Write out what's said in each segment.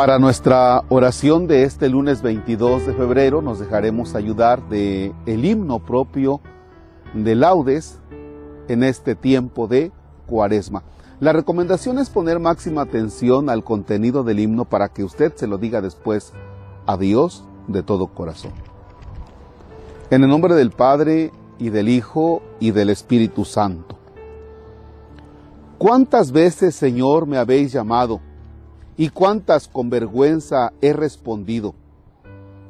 Para nuestra oración de este lunes 22 de febrero nos dejaremos ayudar de el himno propio de laudes en este tiempo de Cuaresma. La recomendación es poner máxima atención al contenido del himno para que usted se lo diga después a Dios de todo corazón. En el nombre del Padre y del Hijo y del Espíritu Santo. ¿Cuántas veces, Señor, me habéis llamado? Y cuántas con vergüenza he respondido,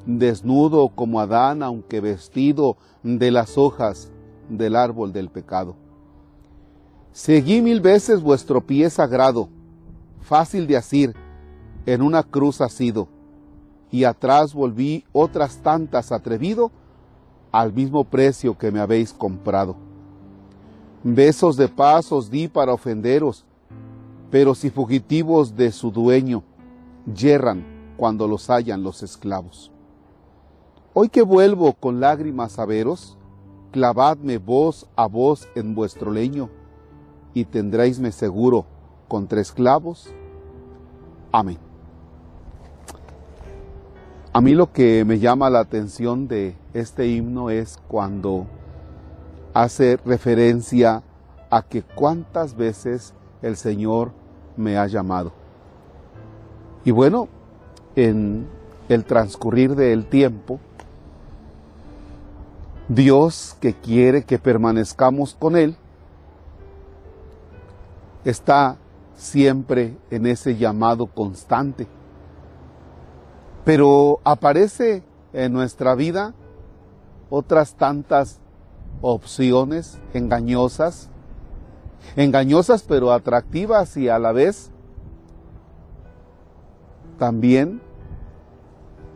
desnudo como Adán, aunque vestido de las hojas del árbol del pecado. Seguí mil veces vuestro pie sagrado, fácil de asir, en una cruz asido, y atrás volví otras tantas atrevido al mismo precio que me habéis comprado. Besos de paz os di para ofenderos, pero si fugitivos de su dueño yerran cuando los hallan los esclavos. Hoy que vuelvo con lágrimas a veros, clavadme voz a voz en vuestro leño, y tendréisme seguro contra esclavos. Amén. A mí lo que me llama la atención de este himno es cuando hace referencia a que cuántas veces el Señor me ha llamado. Y bueno, en el transcurrir del tiempo, Dios que quiere que permanezcamos con Él, está siempre en ese llamado constante. Pero aparece en nuestra vida otras tantas opciones engañosas engañosas pero atractivas y a la vez también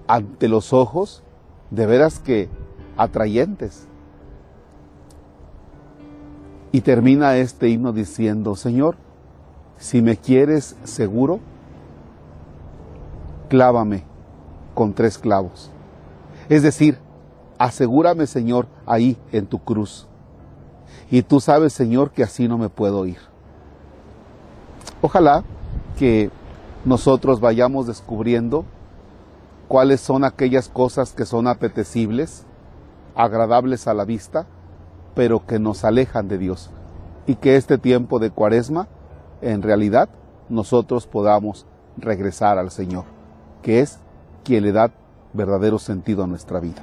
ante los ojos de veras que atrayentes. Y termina este himno diciendo, Señor, si me quieres seguro, clávame con tres clavos. Es decir, asegúrame, Señor, ahí en tu cruz. Y tú sabes, Señor, que así no me puedo ir. Ojalá que nosotros vayamos descubriendo cuáles son aquellas cosas que son apetecibles, agradables a la vista, pero que nos alejan de Dios. Y que este tiempo de cuaresma, en realidad, nosotros podamos regresar al Señor, que es quien le da verdadero sentido a nuestra vida.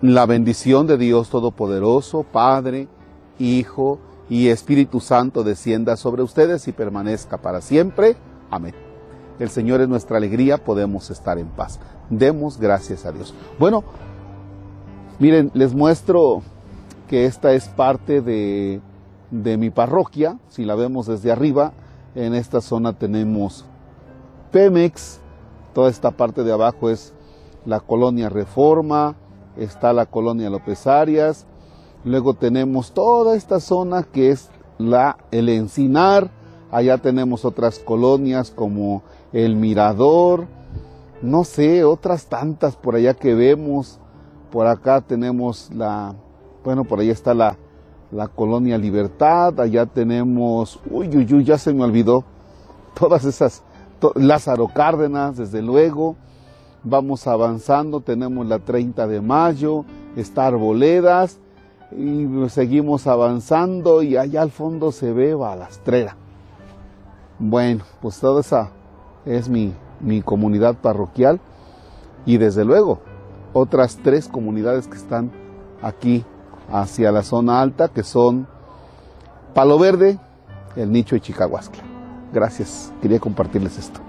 la bendición de Dios Todopoderoso, Padre, Hijo y Espíritu Santo descienda sobre ustedes y permanezca para siempre. Amén. El Señor es nuestra alegría, podemos estar en paz. Demos gracias a Dios. Bueno, miren, les muestro que esta es parte de, de mi parroquia. Si la vemos desde arriba, en esta zona tenemos Pemex. Toda esta parte de abajo es la colonia Reforma, está la colonia López Arias, luego tenemos toda esta zona que es la, el Encinar, allá tenemos otras colonias como el Mirador, no sé, otras tantas por allá que vemos, por acá tenemos la, bueno, por allá está la, la colonia Libertad, allá tenemos, uy, uy, uy, ya se me olvidó, todas esas, Lázaro Cárdenas, desde luego, vamos avanzando, tenemos la 30 de mayo, está Arboledas y seguimos avanzando y allá al fondo se ve Balastrera. Bueno, pues toda esa es mi, mi comunidad parroquial y desde luego otras tres comunidades que están aquí hacia la zona alta que son Palo Verde, el nicho de Chicahuasca. Gracias, quería compartirles esto.